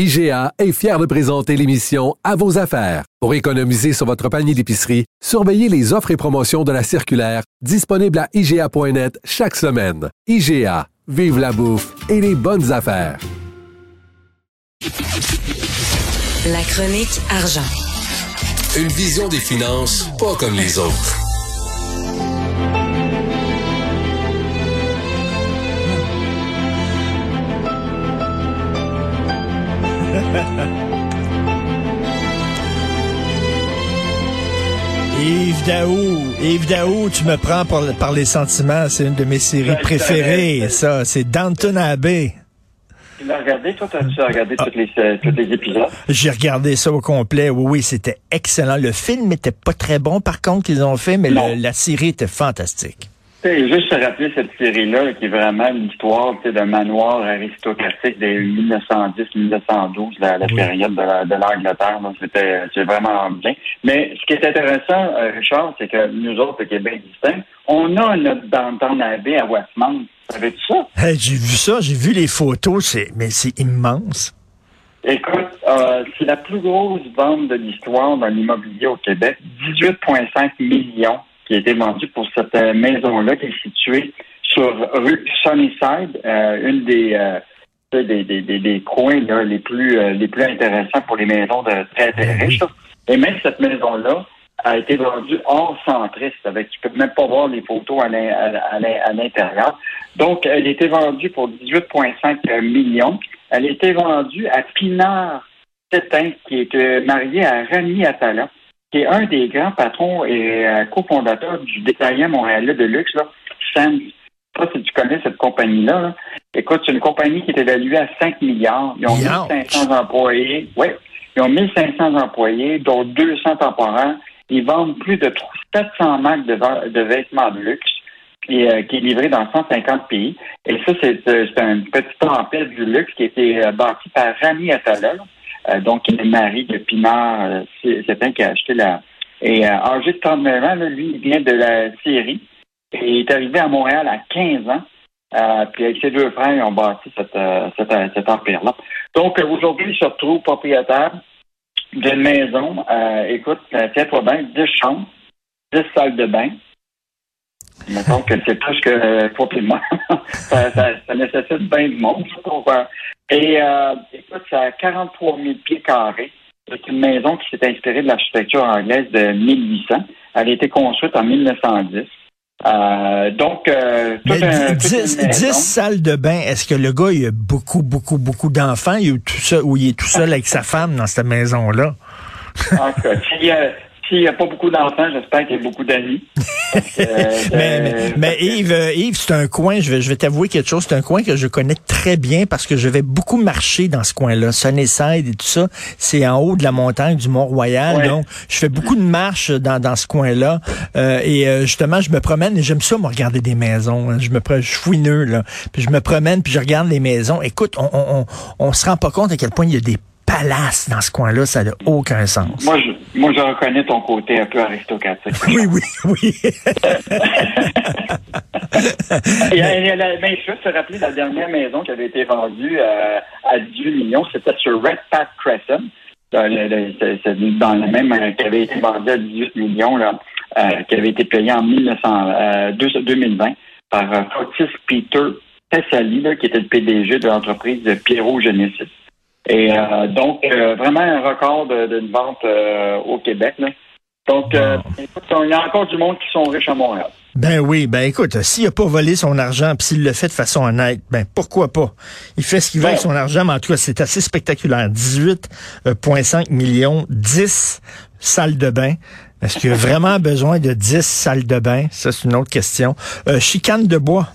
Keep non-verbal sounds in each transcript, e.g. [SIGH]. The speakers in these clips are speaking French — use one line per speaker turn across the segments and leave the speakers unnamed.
IGA est fier de présenter l'émission À vos affaires. Pour économiser sur votre panier d'épicerie, surveillez les offres et promotions de la circulaire disponible à IGA.net chaque semaine. IGA, vive la bouffe et les bonnes affaires.
La chronique argent.
Une vision des finances pas comme les autres.
Yves Daou, Yves Daou, tu me prends par, par les sentiments. C'est une de mes séries
Ben,
préférées, ça. C'est Downton Abbey.
Tu l'as regardé, toi, t'as-tu regardé tous les, euh, tous les épisodes?
J'ai regardé ça au complet. Oui, oui, c'était excellent. Le film était pas très bon, par contre, qu'ils ont fait, mais le- la série était fantastique.
Sais, juste se rappeler cette série-là, qui est vraiment l'histoire d'un manoir aristocratique des 1910-1912, la, la
Oui.
période de, la- de l'Angleterre. C'était c'est vraiment bien. Mais ce qui est intéressant, euh, Richard, c'est que nous autres, le Québec distinct, on a notre downtown Abbey à Westmount. Savais-tu ça?
Hey, j'ai vu ça, j'ai vu les photos, c'est, mais c'est immense.
Écoute, euh, c'est la plus grosse vente de l'histoire dans l'immobilier au Québec. 18,5 millions qui a été vendu pour cette euh, maison-là qui est située sur rue Sunnyside, euh, une des, euh, des, des, des, des coins là, les plus euh, les plus intéressants pour les maisons de très très riches. là. Et même cette maison-là a été vendue hors centriste. Avec, tu peux même pas voir les photos à l'in- à- à l'in- à l'intérieur. Donc, elle a été vendue pour 18,5 millions. Elle a été vendue à Pinard Tétin, qui est euh, marié à Rami Attala, qui est un des grands patrons et euh, cofondateurs du détaillant montréalais de luxe, là, Sands. Je sais pas si tu connais cette compagnie-là. là. Écoute, c'est une compagnie qui est évaluée à 5 milliards. Ils ont
Milliards?
1500 employés. Oui. Ils ont 1500 employés, dont 200 temporaires. Ils vendent plus de 700 marques de, de vêtements de luxe qui, euh, qui est livré dans 150 pays. Et ça, c'est euh, c'est un petit tempête du luxe qui a été euh, bâti par Rami. Euh, donc il est le mari de Pinard, euh, c'est un qui a acheté la... Et euh, âgé de 39 ans, lui, il vient de la Syrie et il est arrivé à Montréal à 15 ans. Euh, puis avec ses deux frères, ils ont bâti euh, cet, euh, empire-là. Donc euh, aujourd'hui, il se retrouve propriétaire d'une maison. Euh, écoute, euh, tiens-toi bien, 10 chambres, 10 salles de bain. Mettons que c'est plus que euh, moi. [LAUGHS] ça, ça, ça nécessite bien de monde. Pour, euh, et euh, écoute, c'est à 43 000 pieds carrés. C'est une maison qui s'est inspirée de l'architecture anglaise de 1800. Elle a été construite en 1910. Euh, donc, euh, toute un- toute
10,
une maison.
salles de bain, est-ce que le gars, il a beaucoup, beaucoup, beaucoup d'enfants, il est tout seul, ou il est tout seul avec sa femme dans cette maison-là?
En tout cas, s'il y a- n'y a pas beaucoup d'enfants, j'espère qu'il y a beaucoup d'amis. [LAUGHS] Euh,
Mais, mais, mais Yves, euh, Yves, c'est un coin, je vais, je vais t'avouer quelque chose, c'est un coin que je connais très bien parce que je vais beaucoup marcher dans ce coin-là. Sunnyside et tout ça, c'est en haut de la montagne du Mont-Royal.
Ouais.
Donc, je fais beaucoup de marches dans, dans ce coin-là. Euh, et euh, justement, je me promène et j'aime ça, me regarder des maisons. hein. Je me je suis fouineux, là. Puis je me promène, puis je regarde les maisons. Écoute, on, on, on, on se rend pas compte à quel point il y a des palaces dans ce coin-là. Ça n'a aucun sens.
moi, je, moi, je reconnais ton côté un peu aristocratique. [LAUGHS]
Oui, oui, oui. [LAUGHS]
Et, et, la- ben, je veux te rappeler la dernière maison qui avait été vendue euh, à 18 millions, c'était sur Red Path Crescent. Dans le, le- c'est- c'est dans le même euh, qui avait été vendu à 18 millions, là, euh, qui avait été payé en 1900, euh, deux- 2020 par euh, Fotis Peter Tessali, là, qui était le PDG de l'entreprise de Pierrot Genesis. Et euh, donc, euh, vraiment un record d'une vente euh, au Québec. Là. Donc, euh, écoute, il y a encore du monde qui sont riches à Montréal.
Ben oui, ben écoute, s'il a pas volé son argent, puis s'il le fait de façon honnête, ben pourquoi pas? Il fait ce qu'il veut avec son argent, mais en tout cas, c'est assez spectaculaire. 18,5 millions, 10 salles de bain. Est-ce qu'il y a vraiment [LAUGHS] besoin de 10 salles de bain? Ça, c'est une autre question. Euh, chicane de bois.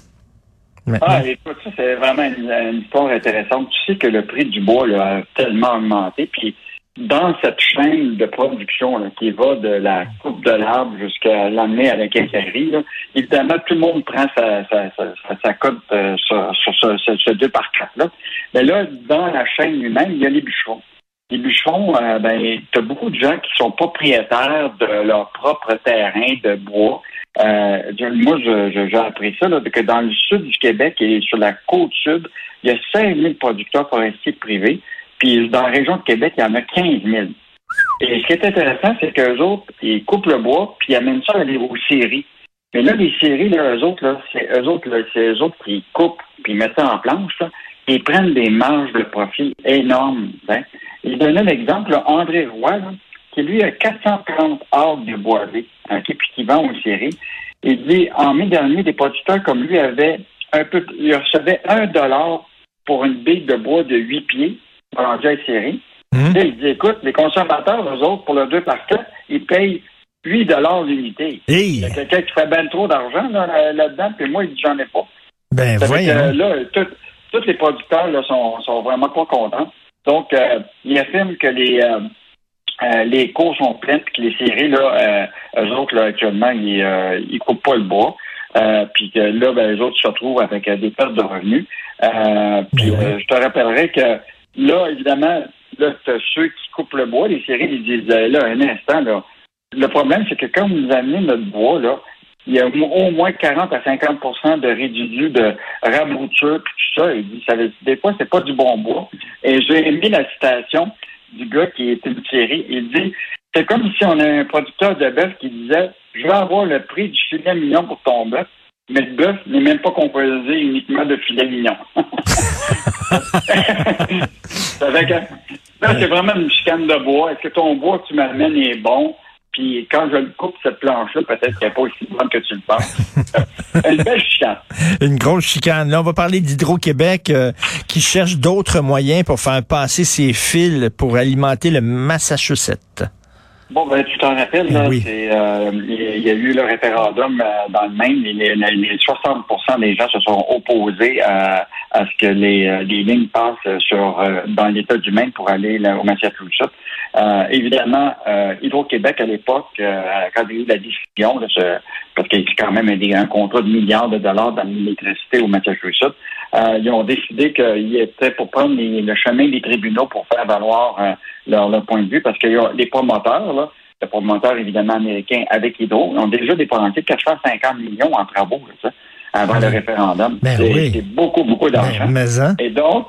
Ah, écoute, ça, c'est vraiment une, histoire intéressante. Tu sais que le prix du bois a tellement augmenté. Puis, dans cette chaîne de production qui va de la coupe de l'arbre jusqu'à l'amener à la quincaillerie, évidemment, tout le monde prend sa, sa, sa, sa cote sur, sur ce, ce, ce deux par quatre là. Mais là, dans la chaîne lui-même, il y a les bûcherons. Les bûcherons, euh, ben, tu beaucoup de gens qui sont propriétaires de leur propre terrain de bois. Euh, moi, je- je- j'ai appris ça, là, que dans le sud du Québec et sur la côte sud, il y a 5 000 producteurs forestiers privés. Puis dans la région de Québec, il y en a 15 000. Et ce qui est intéressant, c'est qu'eux autres, ils coupent le bois, puis ils amènent ça aux scieries. Mais là, les scieries, là, eux autres, là, c'est eux autres, c'est eux autres qui coupent, puis ils mettent ça en planche, là. Ils prennent des marges de profit énormes. hein. Il donnait l'exemple, là, André Roy, là, qui lui a 430 arbres de boisés, hein, qui- puis qui vend aux scieries. Il dit, en mai dernier, des producteurs comme lui avaient un peu, ils recevaient un dollar pour une bille de bois de 8 pieds, vendue à scierie.
Hum.
Là, il dit, écoute, les consommateurs, eux autres, pour le 2 par 4, ils payent 8 dollars l'unité. Il y a quelqu'un qui fait ben trop d'argent là, là- là-dedans, puis moi, il dit, j'en ai pas.
ben
Ça fait que,
voyons.
là, tous les producteurs là, sont, sont vraiment pas contents. Donc, euh, il affirme que les, euh, euh, les cours sont pleines, puis que les séries, là, euh, eux autres, là, actuellement, ils, euh, ils coupent pas le bois. Euh, puis que là, ben, eux autres se retrouvent avec euh, des pertes de revenus. Euh, puis
Ben
euh, je te rappellerai que là, évidemment, là, ceux qui coupent le bois, les séries, ils disent là, un instant, là. Le problème, c'est que quand vous amenez notre bois, là, il y a au moins 40 à 50% de résidus de rabouture puis tout ça. Veut- des fois, c'est pas du bon bois. Et j'ai aimé la citation du gars qui était une série. Il dit, c'est comme si on a un producteur de bœuf qui disait, je vais avoir le prix du filet mignon pour ton bœuf, mais le bœuf n'est même pas composé uniquement de filet mignon. [LAUGHS] c'est vraiment une chicane de bois. Est-ce que ton bois que tu m'amènes est bon? Puis quand je le coupe, cette planche-là, peut-être qu'elle n'est pas aussi bonne que tu le penses. une belle chicane.
Une grosse chicane. Là, on va parler d'Hydro-Québec euh, qui cherche d'autres moyens pour faire passer ses fils pour alimenter le Massachusetts.
Bon, ben, tu t'en rappelles, là,
Oui.
c'est, euh, il y a eu le référendum euh, dans le Maine. Les, les- les 60% des gens se sont opposés à, à ce que les, euh, les lignes passent sur euh, dans l'État du Maine pour aller là, au Massachusetts. Euh, évidemment, euh, Hydro-Québec, à l'époque, euh, quand il y a eu la décision, là, ce- parce qu'il y a quand même un, un contrat de milliards de dollars dans l'électricité au Massachusetts, euh, ils ont décidé qu'ils étaient pour prendre les- le chemin des tribunaux pour faire valoir euh, leur, leur point de vue, parce que les promoteurs, là, le promoteur évidemment américain avec Hydro, ont déjà dépensé 450 millions en travaux là, ça, avant le référendum.
Ben
c'est
oui.
c'est beaucoup, beaucoup d'argent.
Ben, mais hein?
Et donc,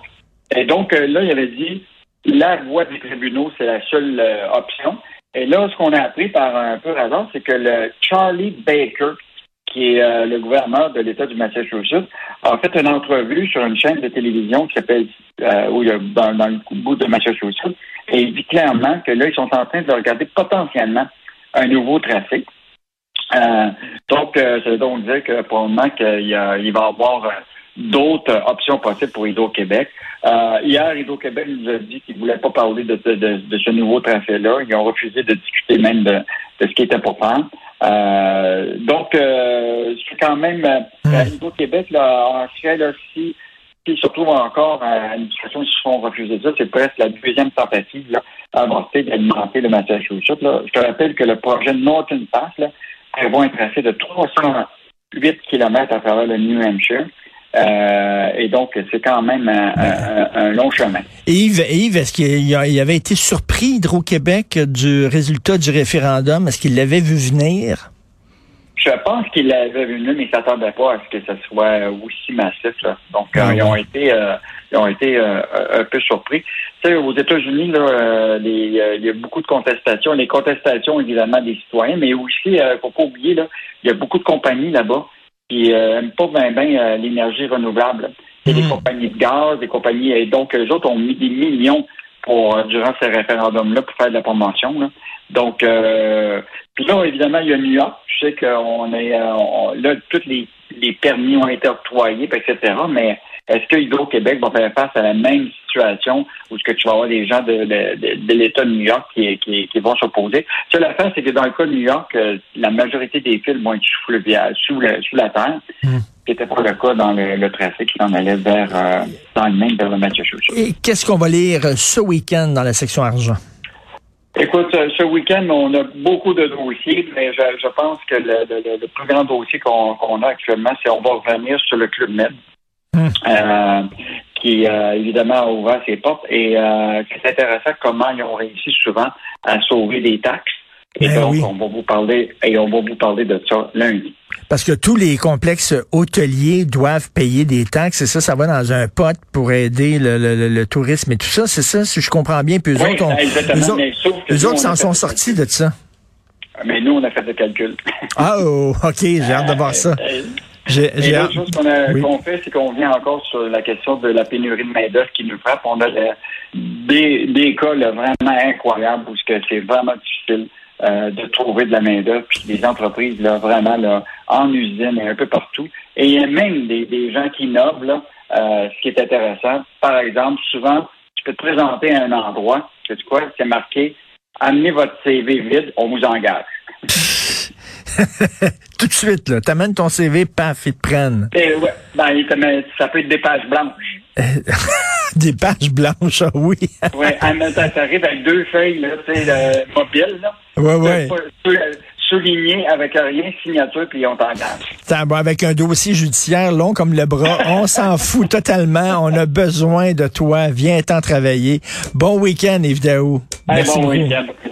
et donc euh, là, il avait dit la voie des tribunaux, c'est la seule euh, option. Et là, ce qu'on a appris par un peu hasard, c'est que le Charlie Baker, qui est euh, le gouverneur de l'État du Massachusetts, a fait une entrevue sur une chaîne de télévision qui s'appelle euh, où il y a- dans, dans le bout de Massachusetts, et il dit clairement que là, ils sont en train de regarder potentiellement un nouveau tracé. Euh, donc, ça veut donc dire que probablement qu'il va y avoir d'autres options possibles pour Hydro-Québec. Euh, hier, Hydro-Québec nous a dit qu'ils ne voulaient pas parler de, de- ce nouveau tracé-là. Ils ont refusé de discuter même de, de ce qui était pour faire. Euh, donc, euh, c'est quand même euh, à Hydro-Québec, là, en serait là, si s'ils se retrouvent encore à une situation où ils se font refuser ça, c'est presque la deuxième tentative là, avancée d'alimenter le Massachusetts. Là. Je te rappelle que le projet Norton Pass là, prévoit un tracé de 308 km à travers le New Hampshire. Euh, et donc, c'est quand même un, un- un long chemin.
Yves, Yves, est-ce qu'il avait été surpris, Hydro-Québec, du résultat du référendum? Est-ce qu'il l'avait vu venir?
Je pense qu'il l'avait venu, mais il ne s'attendait pas à ce que ce soit aussi massif. là. Donc, euh,
Ah
ils ont été, euh, ils ont été euh, un peu surpris. Tu sais, aux États-Unis, là, euh, les, euh, il y a beaucoup de contestations. Les contestations, évidemment, des citoyens, mais aussi, il ne faut pas oublier, là, il y a beaucoup de compagnies là-bas qui n'aiment pas bien ben, euh, l'énergie renouvelable. Y a des
Mhm.
compagnies de gaz, des compagnies... Et donc, eux autres ont mis des millions pour, euh, durant ces référendums-là pour faire de la promotion. Là. Donc, euh, puis là, évidemment, il y a New York. Je sais qu'on est, euh, on- là, tous les, les permis ont été octroyés, etc. Mais est-ce que Hydro-Québec va faire face à la même situation où est-ce que tu vas avoir des gens de, de, de, de l'État de New York qui, qui, qui vont s'opposer? Ça, l'affaire, c'est que dans le cas de New York, euh, la majorité des fils vont être sous, le, sous, le, sous la terre,
Mm.
ce qui n'était pas le cas dans le, le tracé qui s'en allait vers, euh, dans le Maine, vers le Massachusetts.
Et qu'est-ce qu'on va lire ce week-end dans la section argent?
Écoute, ce ce week-end, on a beaucoup de dossiers, mais je, je pense que le, le- le plus grand dossier qu'on a actuellement, c'est on va revenir sur le Club Med. Euh, qui euh, évidemment a ouvert ses portes. Et euh, c'est intéressant comment ils ont réussi souvent à sauver des taxes. Et
Ben
donc,
oui.
on va vous parler et on va vous parler de ça lundi.
Parce que tous les complexes hôteliers doivent payer des taxes et ça, ça va dans un pot pour aider le, le- le- le tourisme et tout ça. C'est ça, si je comprends bien. Puis eux
Oui,
autres, on- eux autres- eux s'en sont sortis de ça.
Mais nous, on a fait le calcul.
Ah, oh, OK, j'ai hâte de voir ça.
Et l'autre chose qu'on a-
Oui.
qu'on fait, c'est qu'on vient encore sur la question de la pénurie de main-d'œuvre qui nous frappe. On a des, des cas là, vraiment incroyables où c'est vraiment difficile euh, de trouver de la main-d'œuvre, puis des entreprises là, vraiment là, en usine et un peu partout. Et il y a même des, des gens qui innovent, là, euh, ce qui est intéressant. Par exemple, souvent, tu peux te présenter à un endroit, sais tu quoi, c'est marqué Amenez votre CV vide, on vous engage. [LAUGHS]
Tout de suite, là. T'amènes ton CV, paf, ils te prennent.
Et ouais, ben, ça peut être des pages blanches. [LAUGHS]
Des pages blanches, ah oui. [LAUGHS]
Oui, ça t'arrive avec deux feuilles, là, tu sais, euh, mobiles, là.
Ouais.
Pas- sou- Souligné avec rien, signature, puis on t'engage.
T'as- bon, avec un dossier judiciaire long comme le bras, on s'en fout totalement. On a besoin de toi. Viens t'en travailler. Bon week-end, Yves Daou.
Hey,
Merci
bon week-end.